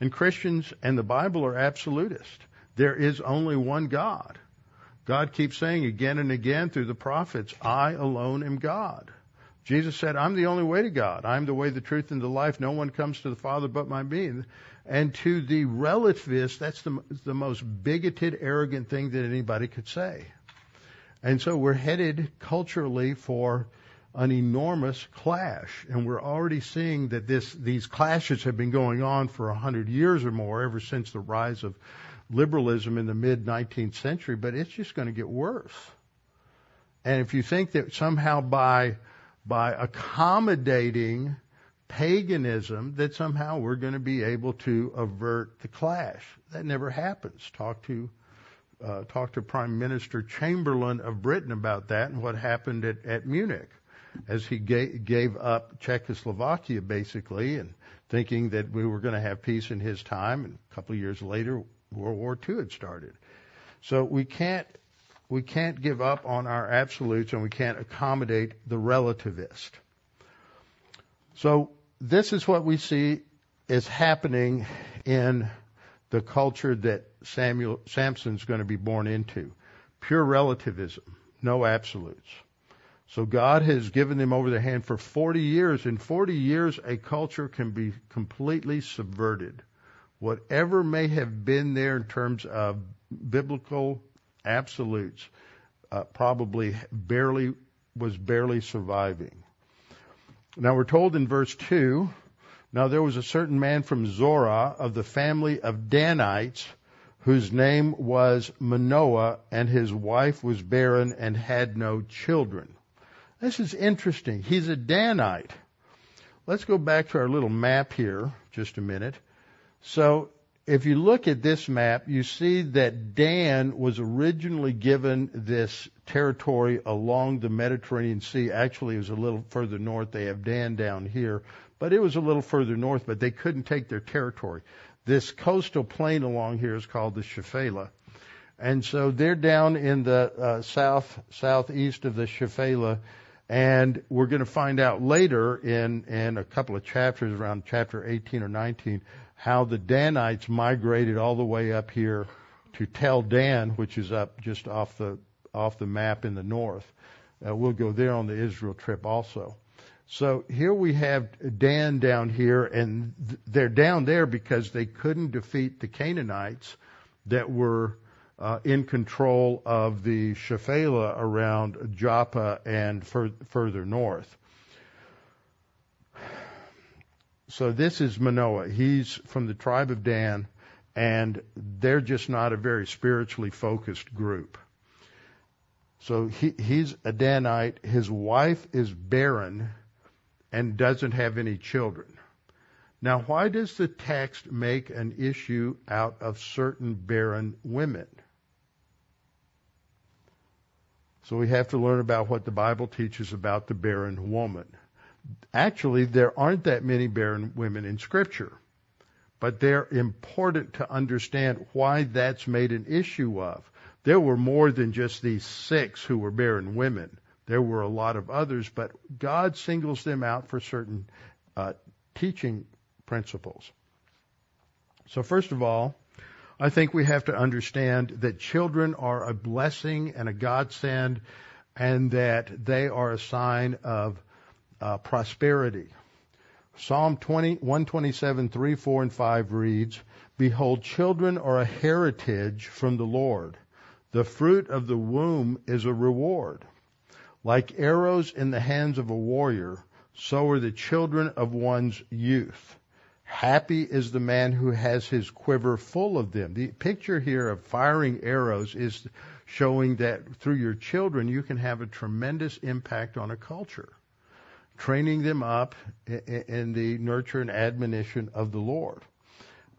And Christians and the Bible are absolutist. There is only one God. God keeps saying again and again through the prophets, I alone am God. Jesus said, I'm the only way to God. I'm the way, the truth, and the life. No one comes to the Father but by me. And to the relativist, that's the, the most bigoted, arrogant thing that anybody could say. And so we're headed culturally for an enormous clash. And we're already seeing that this, these clashes have been going on for a hundred years or more ever since the rise of liberalism in the mid 19th century, but it's just going to get worse. And if you think that somehow by by accommodating paganism that somehow we're going to be able to avert the clash, that never happens. Talk to uh, talk to Prime Minister Chamberlain of Britain about that and what happened at, at Munich as he gave, gave up Czechoslovakia basically and thinking that we were going to have peace in his time. And a couple of years later, World War II had started. So we can't we can't give up on our absolutes and we can't accommodate the relativist. So this is what we see is happening in the culture that Samuel Samson's going to be born into. Pure relativism, no absolutes. So God has given them over their hand for 40 years. In 40 years, a culture can be completely subverted whatever may have been there in terms of biblical absolutes, uh, probably barely was barely surviving. Now we're told in verse 2, now there was a certain man from Zorah of the family of Danites whose name was Manoah and his wife was barren and had no children. This is interesting. He's a Danite. Let's go back to our little map here just a minute. So if you look at this map, you see that Dan was originally given this territory along the Mediterranean Sea. Actually, it was a little further north. They have Dan down here, but it was a little further north, but they couldn't take their territory. This coastal plain along here is called the Shephelah. And so they're down in the uh, south, southeast of the Shephelah. And we're going to find out later in, in a couple of chapters, around chapter 18 or 19, how the Danites migrated all the way up here to Tel Dan, which is up just off the off the map in the north. Uh, we'll go there on the Israel trip also. So here we have Dan down here, and they're down there because they couldn't defeat the Canaanites that were uh, in control of the Shephelah around Joppa and fur- further north. So this is Manoah. He's from the tribe of Dan, and they're just not a very spiritually focused group. So he, he's a Danite. His wife is barren and doesn't have any children. Now, why does the text make an issue out of certain barren women? So we have to learn about what the Bible teaches about the barren woman. Actually, there aren't that many barren women in Scripture, but they're important to understand why that's made an issue of. There were more than just these six who were barren women. There were a lot of others, but God singles them out for certain uh, teaching principles. So, first of all, I think we have to understand that children are a blessing and a godsend, and that they are a sign of uh, prosperity. Psalm 20, 127, 3, 4, and 5 reads, Behold, children are a heritage from the Lord. The fruit of the womb is a reward. Like arrows in the hands of a warrior, so are the children of one's youth. Happy is the man who has his quiver full of them. The picture here of firing arrows is showing that through your children you can have a tremendous impact on a culture, training them up in the nurture and admonition of the Lord.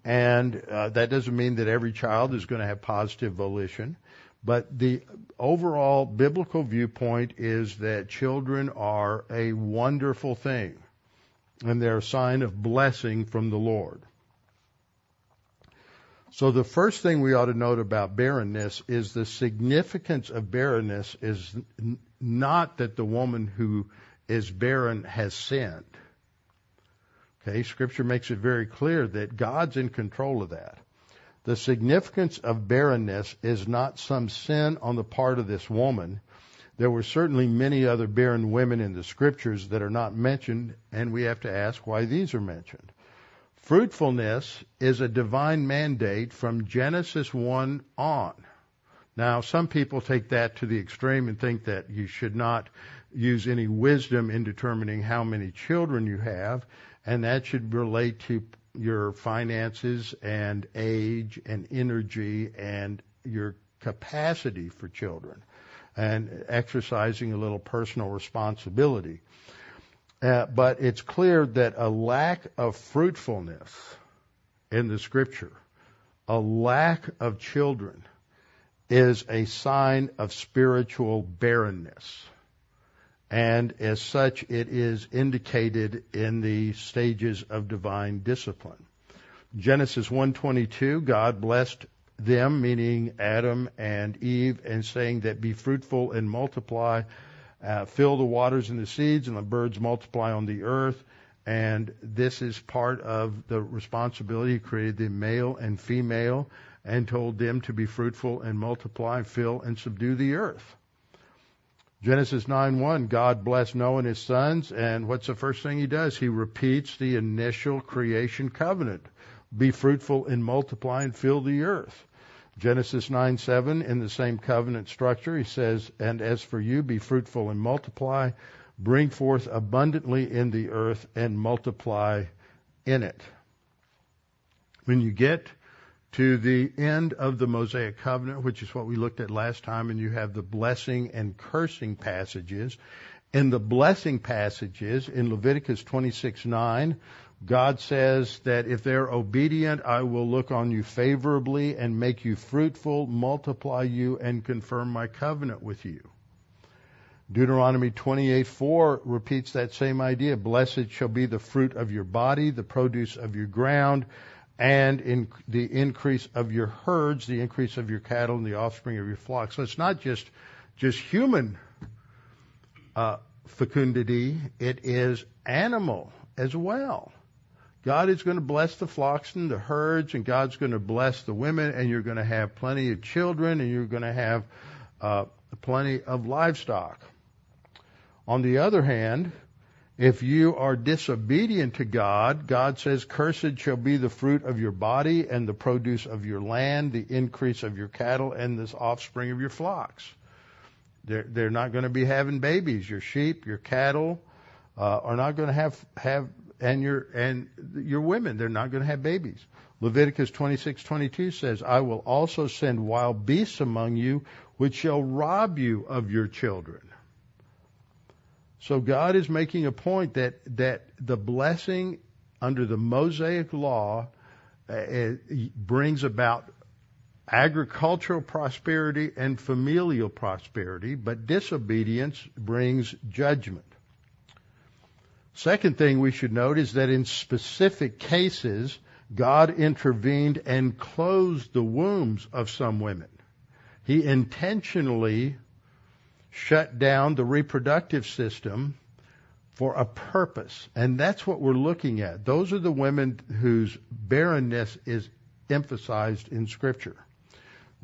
And uh, that doesn't mean that every child is going to have positive volition. But the overall biblical viewpoint is that children are a wonderful thing and they're a sign of blessing from the Lord. So the first thing we ought to note about barrenness is the significance of barrenness is not that the woman who is barren has sinned. Okay, scripture makes it very clear that God's in control of that. The significance of barrenness is not some sin on the part of this woman. There were certainly many other barren women in the scriptures that are not mentioned, and we have to ask why these are mentioned. Fruitfulness is a divine mandate from Genesis 1 on. Now, some people take that to the extreme and think that you should not use any wisdom in determining how many children you have, and that should relate to your finances and age and energy and your capacity for children and exercising a little personal responsibility. Uh, but it's clear that a lack of fruitfulness in the scripture, a lack of children, is a sign of spiritual barrenness and as such it is indicated in the stages of divine discipline. Genesis 1:22 God blessed them meaning Adam and Eve and saying that be fruitful and multiply uh, fill the waters and the seeds and the birds multiply on the earth and this is part of the responsibility he created the male and female and told them to be fruitful and multiply fill and subdue the earth Genesis 9:1, God blessed Noah and his sons, and what's the first thing he does? He repeats the initial creation covenant. Be fruitful and multiply and fill the earth. Genesis 9:7, in the same covenant structure, he says, And as for you, be fruitful and multiply, bring forth abundantly in the earth and multiply in it. When you get to the end of the Mosaic covenant, which is what we looked at last time, and you have the blessing and cursing passages. In the blessing passages in Leviticus 26:9, God says that if they're obedient, I will look on you favorably and make you fruitful, multiply you, and confirm my covenant with you. Deuteronomy 28:4 repeats that same idea. Blessed shall be the fruit of your body, the produce of your ground, and in the increase of your herds, the increase of your cattle, and the offspring of your flocks. So it's not just just human uh, fecundity; it is animal as well. God is going to bless the flocks and the herds, and God's going to bless the women, and you're going to have plenty of children, and you're going to have uh, plenty of livestock. On the other hand, If you are disobedient to God, God says, Cursed shall be the fruit of your body and the produce of your land, the increase of your cattle, and the offspring of your flocks. They're, they're not going to be having babies. Your sheep, your cattle, uh, are not going to have, have, and your, and your women, they're not going to have babies. Leviticus 26:22 says, "I will also send wild beasts among you, which shall rob you of your children." So God is making a point that that the blessing under the Mosaic law uh, brings about agricultural prosperity and familial prosperity, but disobedience brings judgment. Second thing we should note is that in specific cases, God intervened and closed the wombs of some women. He intentionally shut down the reproductive system for a purpose. And that's what we're looking at. Those are the women whose barrenness is emphasized in Scripture.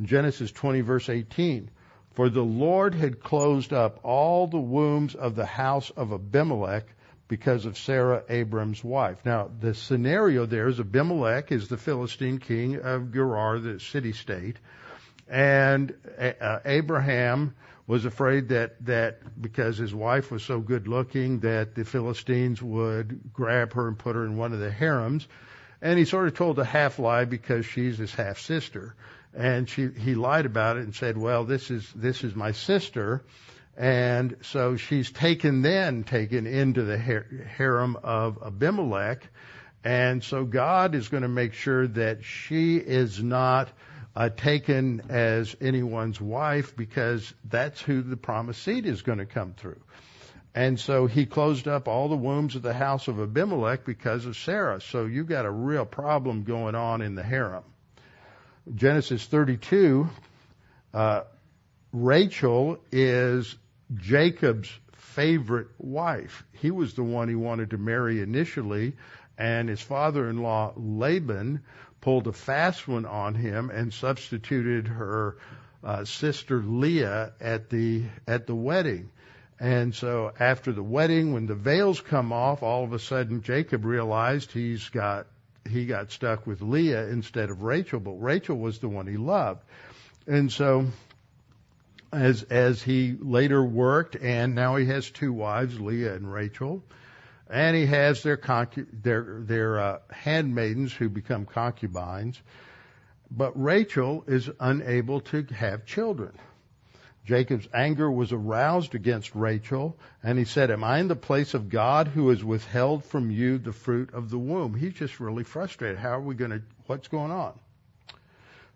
Genesis 20, verse 18, for the Lord had closed up all the wombs of the house of Abimelech because of Sarah, Abram's wife. Now, the scenario there is Abimelech is the Philistine king of Gerar, the city state, and uh, Abraham was afraid that that because his wife was so good looking that the Philistines would grab her and put her in one of the harems, and he sort of told a half lie because she's his half sister, and she he lied about it and said, well, this is this is my sister. And so she's taken then taken into the harem of Abimelech. And so God is going to make sure that she is not uh, taken as anyone's wife because that's who the promised seed is going to come through. And so he closed up all the wombs of the house of Abimelech because of Sarah. So you've got a real problem going on in the harem. Genesis 32, uh, Rachel is Jacob's favorite wife. He was the one he wanted to marry initially, and his father-in-law Laban pulled a fast one on him and substituted her uh, sister Leah at the at the wedding. And so after the wedding, when the veils come off, all of a sudden Jacob realized he's got he got stuck with Leah instead of Rachel, but Rachel was the one he loved. And so as as he later worked, and now he has two wives, Leah and Rachel, and he has their concu- their their uh, handmaidens who become concubines. But Rachel is unable to have children. Jacob's anger was aroused against Rachel, and he said, Am I in the place of God who has withheld from you the fruit of the womb? He's just really frustrated. How are we going to, what's going on?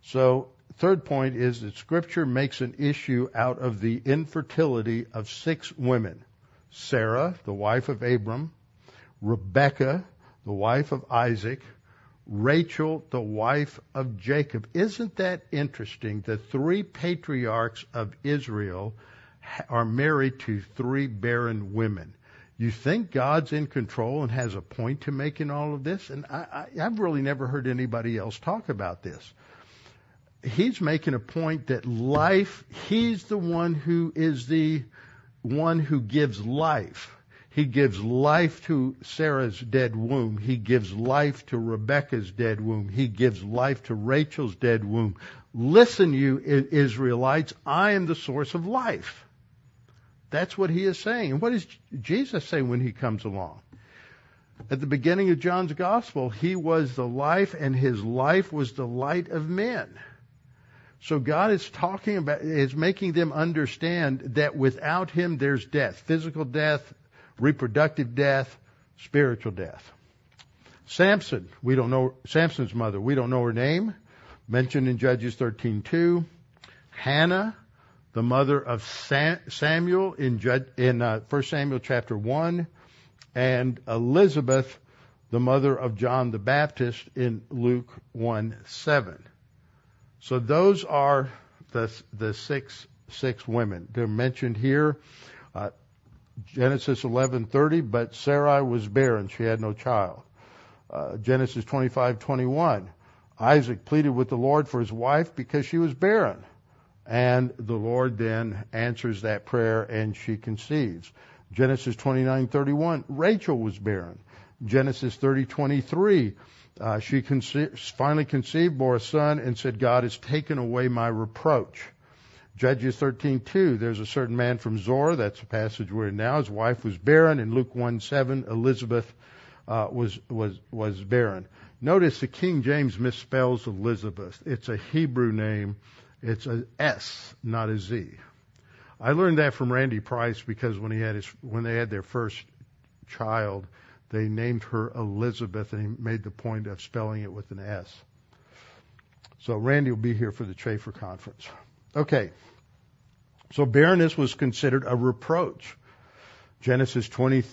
So third point is that Scripture makes an issue out of the infertility of six women Sarah, the wife of Abram, Rebecca, the wife of Isaac, Rachel, the wife of Jacob. Isn't that interesting? The three patriarchs of Israel are married to three barren women. You think God's in control and has a point to make in all of this? And I, I've really never heard anybody else talk about this he's making a point that life, he's the one who is the one who gives life. He gives life to Sarah's dead womb. He gives life to Rebecca's dead womb. He gives life to Rachel's dead womb. Listen, you Israelites, I am the source of life. That's what he is saying. And what does Jesus say when he comes along? At the beginning of John's gospel, he was the life and his life was the light of men. So God is talking about, is making them understand that without Him there's death. Physical death, reproductive death, spiritual death. Samson, we don't know, Samson's mother, we don't know her name, mentioned in Judges 13.2. Hannah, the mother of Samuel in, in uh, 1 Samuel chapter 1. And Elizabeth, the mother of John the Baptist in Luke 1 7. So those are the the six six women. They're mentioned here. Uh, Genesis 11:30, but Sarai was barren; she had no child. Uh, Genesis 25:21, Isaac pleaded with the Lord for his wife because she was barren, and the Lord then answers that prayer and she conceives. Genesis 29:31, Rachel was barren. Genesis 30:23, uh, she conce- finally conceived, bore a son, and said, "God has taken away my reproach." Judges 13:2, there's a certain man from Zorah, that's the passage we're in now. His wife was barren. In Luke 1:7, Elizabeth uh, was was was barren. Notice the King James misspells Elizabeth. It's a Hebrew name. It's a S, not a Z. I learned that from Randy Price because when he had his when they had their first child, they named her Elizabeth and he made the point of spelling it with an S. So Randy will be here for the Chafer conference. Okay. So barrenness was considered a reproach. Genesis 20,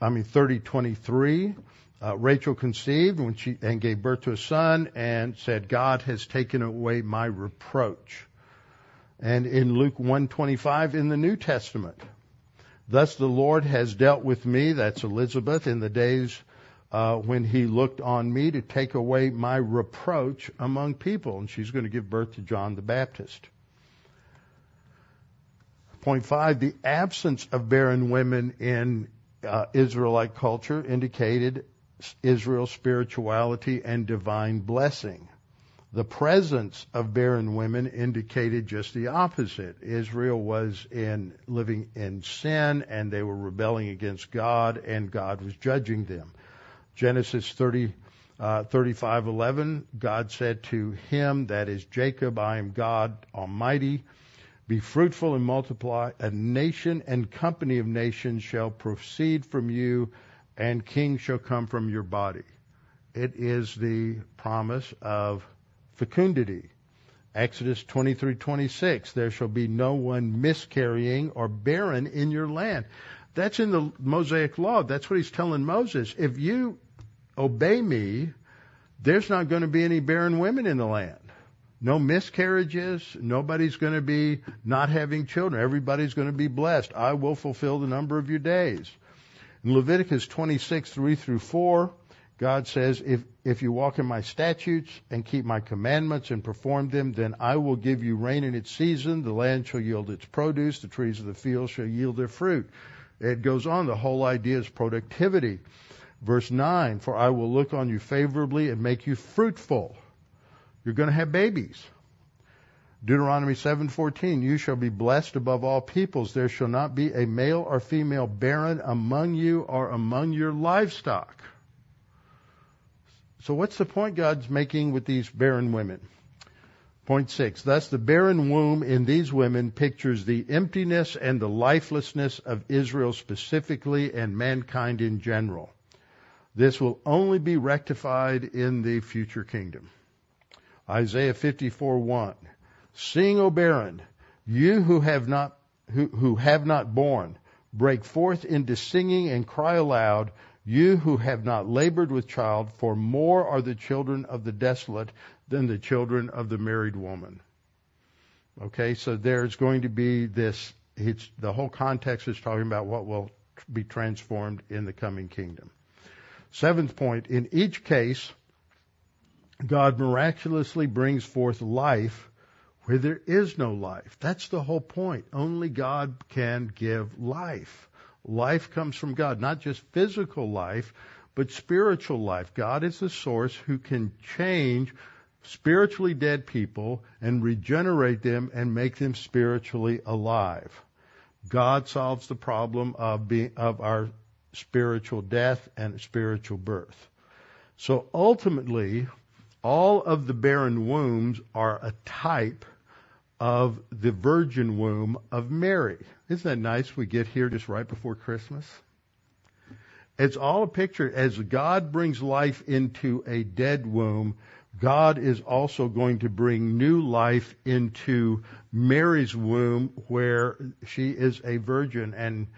I mean 30, 23. Uh, Rachel conceived when she and gave birth to a son and said, God has taken away my reproach. And in Luke 125 in the New Testament, thus the Lord has dealt with me, that's Elizabeth, in the days uh, when he looked on me to take away my reproach among people. And she's going to give birth to John the Baptist. Point five, the absence of barren women in uh, Israelite culture indicated Israel's spirituality and divine blessing. The presence of barren women indicated just the opposite. Israel was in living in sin and they were rebelling against God and God was judging them. Genesis 30 uh, 35:11 God said to him that is Jacob I am God Almighty be fruitful and multiply. A nation and company of nations shall proceed from you, and kings shall come from your body. It is the promise of fecundity. Exodus 23:26 There shall be no one miscarrying or barren in your land. That's in the Mosaic law. That's what he's telling Moses. If you obey me, there's not going to be any barren women in the land no miscarriages. Nobody's going to be not having children. Everybody's going to be blessed. I will fulfill the number of your days. In Leviticus 26, 3 through 4, God says, if, if you walk in my statutes and keep my commandments and perform them, then I will give you rain in its season. The land shall yield its produce. The trees of the field shall yield their fruit. It goes on. The whole idea is productivity. Verse 9, for I will look on you favorably and make you fruitful you're going to have babies. Deuteronomy 7:14 You shall be blessed above all peoples there shall not be a male or female barren among you or among your livestock. So what's the point God's making with these barren women? Point 6 Thus the barren womb in these women pictures the emptiness and the lifelessness of Israel specifically and mankind in general. This will only be rectified in the future kingdom. Isaiah 54:1. Sing, O barren, you who have not who, who have not borne, break forth into singing and cry aloud, you who have not labored with child, for more are the children of the desolate than the children of the married woman. Okay, so there's going to be this, it's, the whole context is talking about what will be transformed in the coming kingdom. Seventh point, in each case, God miraculously brings forth life where there is no life. That's the whole point. Only God can give life. Life comes from God, not just physical life, but spiritual life. God is the source who can change spiritually dead people and regenerate them and make them spiritually alive. God solves the problem of being, of our spiritual death and spiritual birth. So ultimately, all of the barren wombs are a type of the virgin womb of Mary. Isn't that nice? We get here just right before Christmas. It's all a picture. As God brings life into a dead womb, God is also going to bring new life into Mary's womb where she is a virgin. And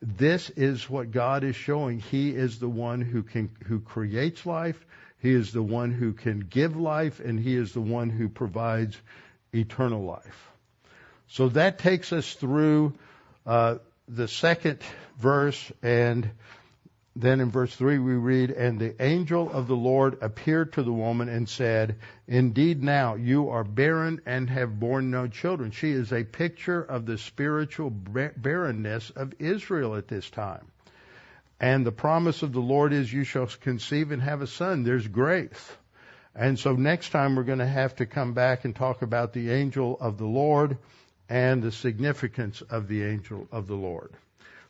this is what God is showing. He is the one who can, who creates life. He is the one who can give life, and He is the one who provides eternal life. So that takes us through uh, the second verse, and then in verse 3 we read, And the angel of the Lord appeared to the woman and said, Indeed now you are barren and have borne no children. She is a picture of the spiritual barrenness of Israel at this time. And the promise of the Lord is you shall conceive and have a son. There's grace. And so next time we're going to have to come back and talk about the angel of the Lord and the significance of the angel of the Lord.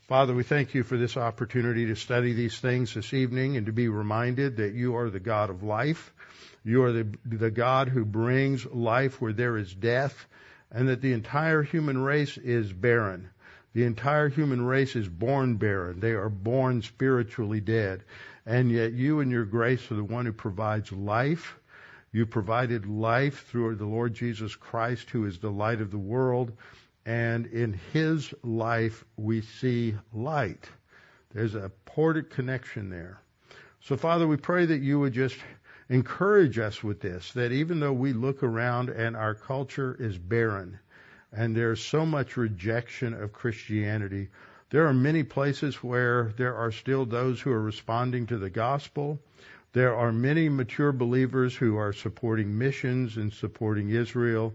Father, we thank you for this opportunity to study these things this evening and to be reminded that you are the God of life. You are the, the God who brings life where there is death and that the entire human race is barren. The entire human race is born barren. They are born spiritually dead. And yet you and your grace are the one who provides life. You provided life through the Lord Jesus Christ, who is the light of the world and in his life we see light. There's a ported connection there. So Father, we pray that you would just encourage us with this, that even though we look around and our culture is barren and there's so much rejection of Christianity, there are many places where there are still those who are responding to the gospel. There are many mature believers who are supporting missions and supporting Israel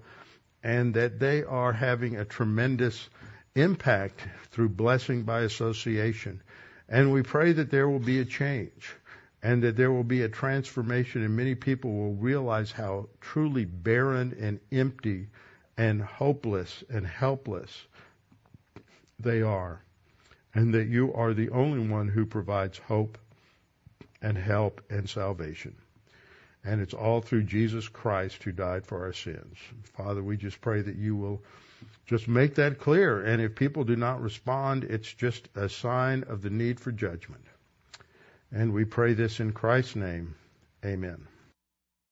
and that they are having a tremendous impact through blessing by association. And we pray that there will be a change and that there will be a transformation and many people will realize how truly barren and empty and hopeless and helpless they are and that you are the only one who provides hope and help and salvation. And it's all through Jesus Christ who died for our sins. Father, we just pray that you will just make that clear. And if people do not respond, it's just a sign of the need for judgment. And we pray this in Christ's name. Amen.